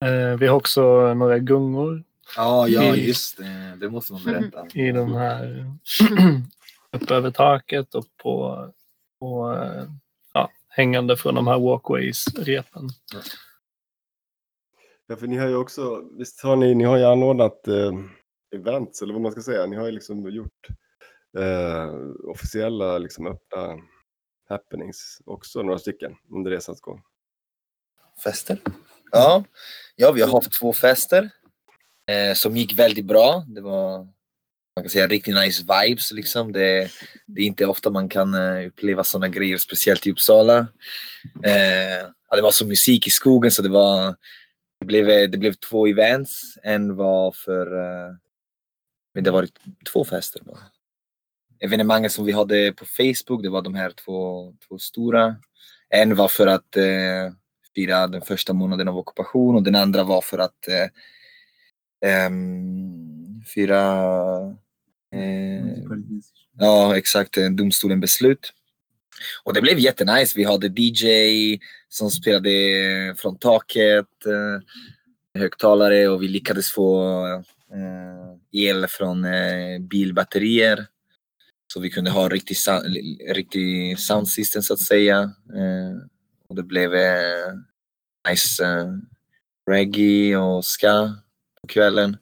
Eh, vi har också några gungor Ja, ja, I- just det. Det måste man berätta. i de här upp över taket och på, på ja, hängande från de här walkways-repen. Ja, för ni har ju också, visst har ni, ni har ju anordnat eh, events, eller vad man ska säga. Ni har ju liksom gjort eh, officiella, liksom öppna happenings också, några stycken under resans gång. Fester? Ja, ja vi har haft två fester eh, som gick väldigt bra. Det var man kan säga riktigt nice vibes liksom. Det, det är inte ofta man kan eh, uppleva sådana grejer, speciellt i Uppsala. Eh, ja, det var så musik i skogen så det var det blev, det blev två events. En var för, eh, men det var två fester bara. Evenemanget som vi hade på Facebook, det var de här två, två stora. En var för att eh, fira den första månaden av ockupation och den andra var för att eh, ehm, fira eh, ja exakt eh, domstolen beslut. Och det blev jättenice. Vi hade DJ som spelade från taket, eh, högtalare och vi lyckades få el från bilbatterier. Så vi kunde ha riktig, riktig sound system så att säga. Och det blev nice reggae och ska på kvällen.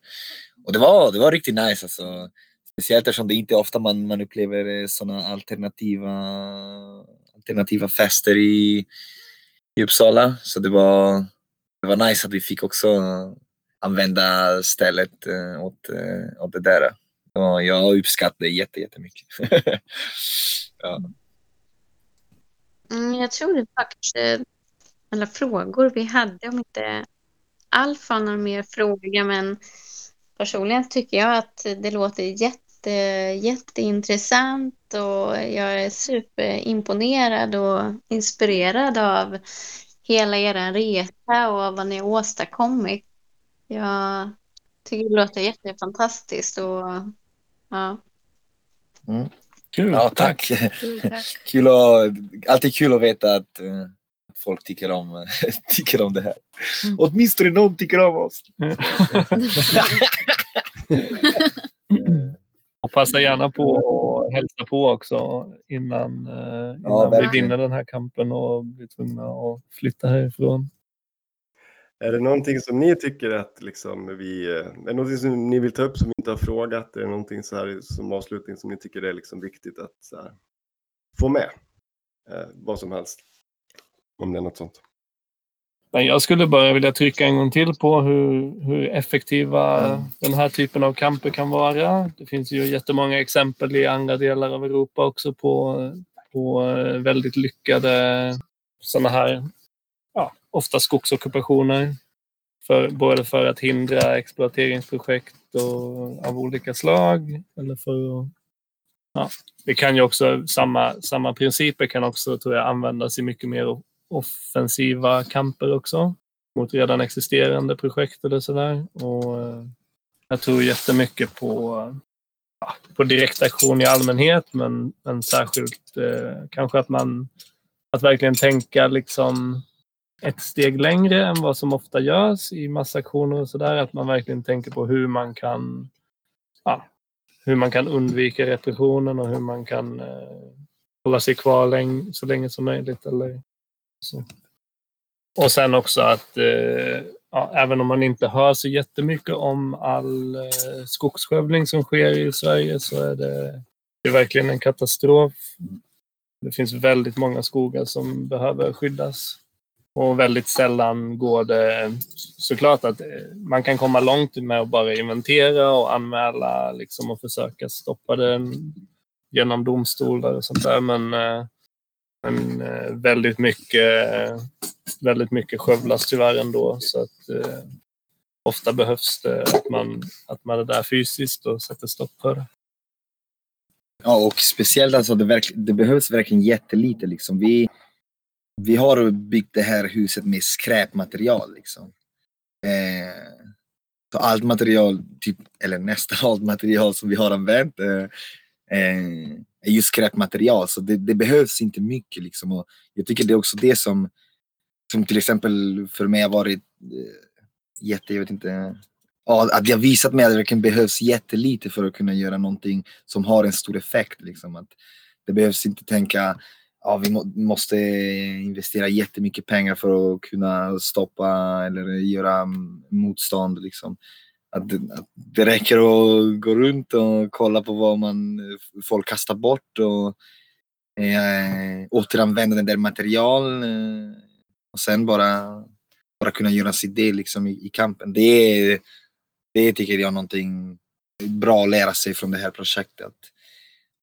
Och det var, det var riktigt nice alltså. Speciellt eftersom det inte är ofta man, man upplever eh, sådana alternativa, alternativa fester i, i Uppsala. Så det var, det var nice att vi fick också använda stället eh, åt, eh, åt det där. Och jag uppskattar det jätte, jättemycket. ja. Mm, jag tror det faktiskt alla frågor vi hade, om inte Alf har någon mer fråga, men personligen tycker jag att det låter är jätteintressant och jag är superimponerad och inspirerad av hela er resa och vad ni har åstadkommit. Jag tycker det låter jättefantastiskt och ja. Kul, Ja, tack. Kul, tack. Kul att, alltid kul att veta att eh, folk tycker om, tycker om det här. Åtminstone någon tycker om oss. Och passa gärna på att hälsa på också innan, eh, innan Ja, vi vinner den här kampen och blir tvungna att flytta härifrån. Är det någonting som ni tycker att liksom vi, eh, är det någonting som ni vill ta upp som vi inte har frågat? Är det någonting så här som avslutning som ni tycker är liksom viktigt att så här, få med? Eh, vad som helst. Om det är något sånt. Men jag skulle bara vilja trycka en gång till på hur, hur effektiva Mm. den här typen av kamper kan vara. Det finns ju jättemånga exempel i andra delar av Europa också på, på väldigt lyckade sådana här, ja, ofta skogsockupationer. För, både för att hindra exploateringsprojekt och, av olika slag eller för att Ja, det kan ju också, samma, samma principer kan också tror jag användas i mycket mer offensiva kamper också. Mot redan existerande projekt eller sådär. Och eh, jag tror jättemycket på, ja, på direktaktion i allmänhet men, men särskilt eh, kanske att man att verkligen tänka liksom ett steg längre än vad som ofta görs i massaktioner och sådär. Att man verkligen tänker på hur man kan ja, hur man kan undvika repressionen och hur man kan eh, hålla sig kvar läng- så länge som möjligt. Eller så. Och sen också att eh, ja, även om man inte hör så jättemycket om all eh, skogsskövling som sker i Sverige så är det, det är verkligen en katastrof. Det finns väldigt många skogar som behöver skyddas. Och väldigt sällan går det såklart att eh, man kan komma långt med att bara inventera och anmäla liksom, och försöka stoppa det genom domstolar och sånt där. Men, eh, men eh, väldigt mycket, väldigt mycket skövlas tyvärr ändå. Så att, eh, ofta behövs det att man, att man är där fysiskt och sätter stopp för det. Ja, och speciellt alltså det, verk, det behövs verkligen jättelite. Liksom. Vi, vi har byggt det här huset med skräpmaterial. Liksom. Eh, så allt material, typ, eller nästan allt material som vi har använt eh, eh, är ju skräpmaterial. Så det, det behövs inte mycket. Liksom. Och jag tycker det är också det som, som till exempel för mig har varit eh, jätte, jag vet inte, ja, att jag visat mig att det verkligen behövs jättelite för att kunna göra någonting som har en stor effekt. Liksom. Att det behövs inte tänka ja, vi må, måste investera jättemycket pengar för att kunna stoppa eller göra motstånd. Liksom. Att, det- att det räcker att gå runt och kolla på vad man, folk kastar bort och eh, återanvända den där material eh, och sen bara, bara kunna göra sin del liksom, i, i kampen. Det, är, det tycker jag är någonting bra att lära sig från det här projektet.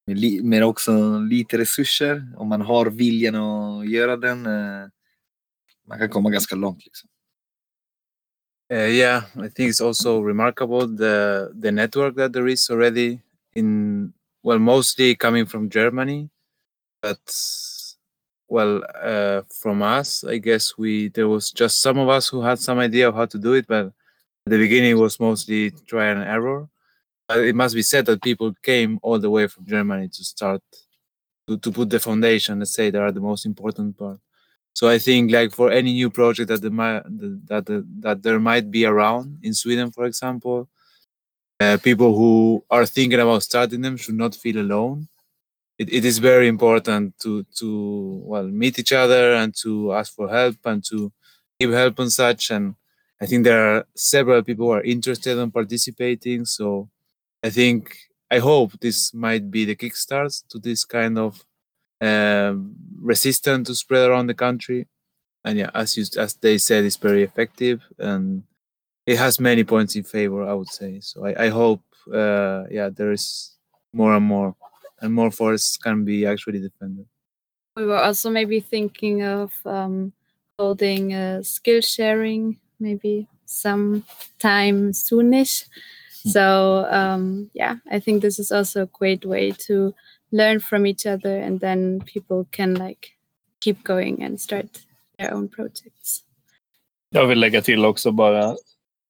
Men li, också lite resurser, om man har viljan att göra den, eh, man kan komma ganska långt. Liksom. Uh, yeah, I think it's also remarkable the the network that there is already in well, mostly coming from Germany, but well, uh, from us, I guess we there was just some of us who had some idea of how to do it, but at the beginning it was mostly try and error. But it must be said that people came all the way from Germany to start to, to put the foundation. Let's say they are the most important part. So I think like for any new project that might that that, that there might be around in Sweden, for example, uh, people who are thinking about starting them should not feel alone. It, it is very important to to well meet each other and to ask for help and to give help and such. And I think there are several people who are interested in participating. So I think I hope this might be the kickstart to this kind of um, resistant to spread around the country. And yeah, as you as they said, it's very effective and it has many points in favor. I would say so. I, I hope uh, yeah there is more and more and more forests can be actually defended. We were also maybe thinking of um, holding a skill sharing, maybe some time soonish, So um, yeah, I think this is also a great way to learn from each other, and then people can like keep going and start their own projects. Jag vill lägga till också bara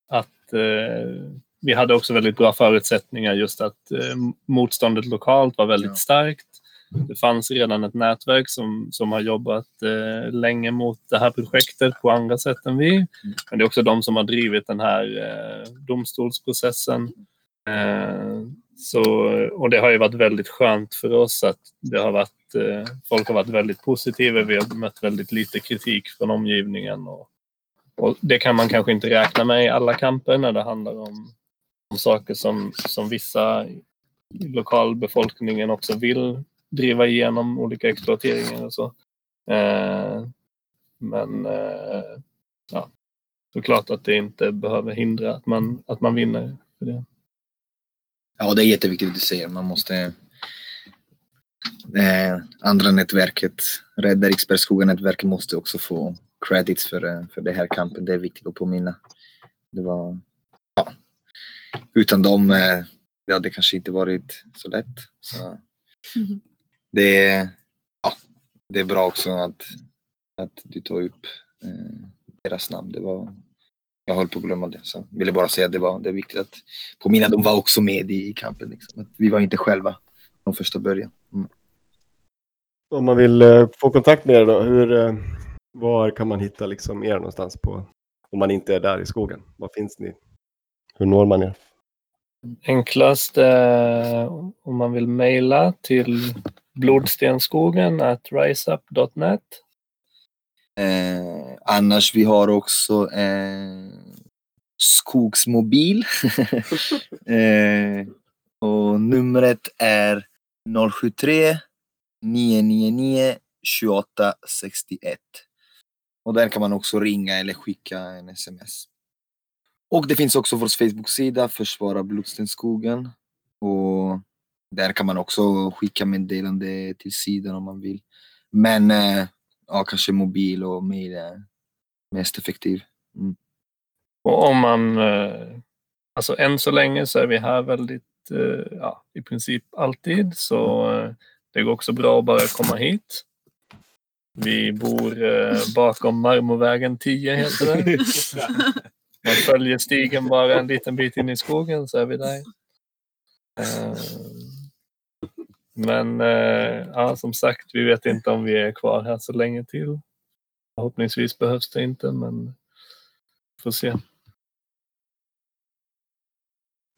att eh, vi hade också väldigt bra förutsättningar just att eh, motståndet lokalt var väldigt Ja. starkt. Det fanns redan ett nätverk som, som har jobbat eh, länge mot det här projektet på andra sätt än vi. Men det är också de som har drivit den här eh, domstolsprocessen. Eh, så, och det har ju varit väldigt skönt för oss att det har varit, eh, folk har varit väldigt positiva. Vi har mött väldigt lite kritik från omgivningen. Och, och det kan man kanske inte räkna med i alla kamper när det handlar om, om saker som, som vissa i lokalbefolkningen också vill driva igenom olika exploateringar och så. Eh, men eh, ja, såklart att det inte behöver hindra att man, att man vinner. För det. Ja, det är jätteviktigt du säger. Man måste... Det andra nätverket, Rädda Riksbergsskogen-nätverket måste också få credits för, eh, för det här kampen. Det är viktigt att påminna. Det var... Ja. Utan dem eh, det hade kanske inte varit så lätt. Så Mhm. det, är, ja, det är bra också att, att du tar upp eh, deras namn. Det var, jag höll på att glömma det. Så ville bara säga att det, var, det är viktigt att påminna. De var också med i kampen. Liksom. Att vi var inte själva från första början. Mm. Om man vill eh, få kontakt med er då, hur, eh, var kan man hitta liksom er någonstans på, om man inte är där i skogen? Var finns ni? Hur når man er? Enklast eh, om man vill mejla till blodstenskogen at riseup.net. Eh, annars vi har också eh, skogsmobil. eh, och numret är 073 999 28 61. Och där kan man också ringa eller skicka en sms. Och det finns också vår Facebook-sida Försvara Blodstenskogen. Och där kan man också skicka meddelande till sidan om man vill. Men eh, ja, kanske mobil och är mest effektiv. Och om man, eh, alltså än så länge så är vi här väldigt, eh, ja, i princip alltid. Så eh, det går också bra att bara komma hit. Vi bor bakom Marmorvägen 10 heter det. Man följer stigen bara en liten bit in i skogen så är vi där. Men ja, som sagt, vi vet inte om vi är kvar här så länge till. Förhoppningsvis behövs det inte, men vi får se.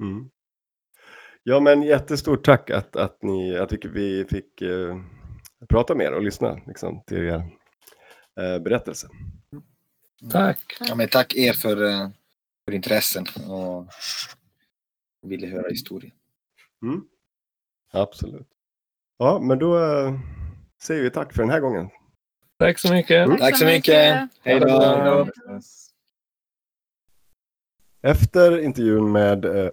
Mm. Ja, men jättestort tack att, att, ni, att vi fick eh, prata med er och lyssna liksom, till er eh, berättelse. Tack! Ja, men tack er för, eh, för intressen och ville höra historien. Mm. Absolut. Ja, men då eh, säger vi tack för den här gången. Tack så mycket! Mm. Tack så mycket! Hej då! Efter intervjun med eh,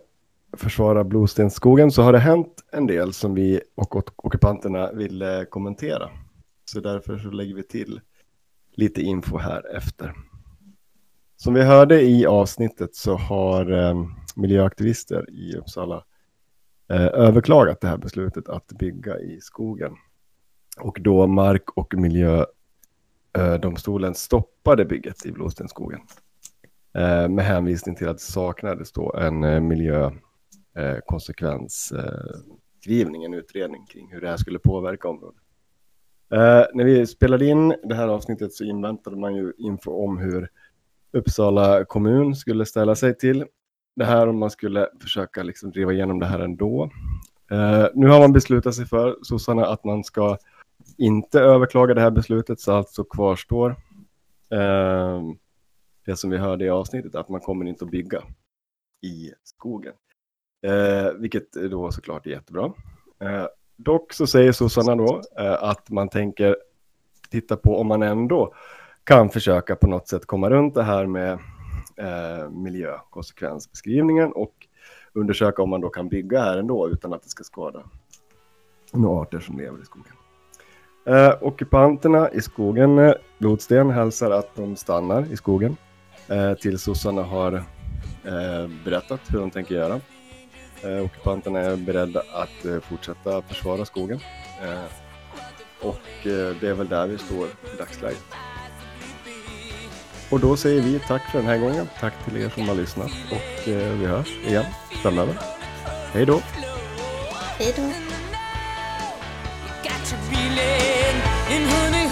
Försvara Blodstensskogen så har det hänt en del som vi och ockupanterna ville kommentera. Så därför så lägger vi till lite info här efter. Som vi hörde i avsnittet så har eh, miljöaktivister i Uppsala eh, överklagat det här beslutet att bygga i skogen. Och då Mark och Eh, domstolen stoppade bygget i Blåstenskogen. Eh, med hänvisning till att det saknades då en eh, miljökonsekvensskrivning, en utredning kring hur det här skulle påverka området. När vi spelade in det här avsnittet så inväntade man ju info om hur Uppsala kommun skulle ställa sig till det här om man skulle försöka liksom driva igenom det här ändå. Nu har man beslutat sig för, sossarna, att man ska inte överklaga det här beslutet, så alltså kvarstår eh, det som vi hörde i avsnittet, att man kommer inte att bygga i skogen. Eh, vilket då såklart är jättebra. Eh, dock så säger sossarna då eh, att man tänker titta på om man ändå kan försöka på något sätt komma runt det här med eh, miljökonsekvensbeskrivningen och undersöka om man då kan bygga här ändå utan att det ska skada några arter som lever i skogen. Eh, ockupanterna i skogen, eh, Blodsten, hälsar att de stannar i skogen eh, tills sossarna har eh, berättat hur de tänker göra. Eh, ockupanterna är beredda att eh, fortsätta försvara skogen. Eh, och eh, det är väl där vi står i dagsläget. Och då säger vi tack för den här gången. Tack till er som har lyssnat och eh, vi hörs igen framöver. Hej då! Hej då! Got to reel in in honey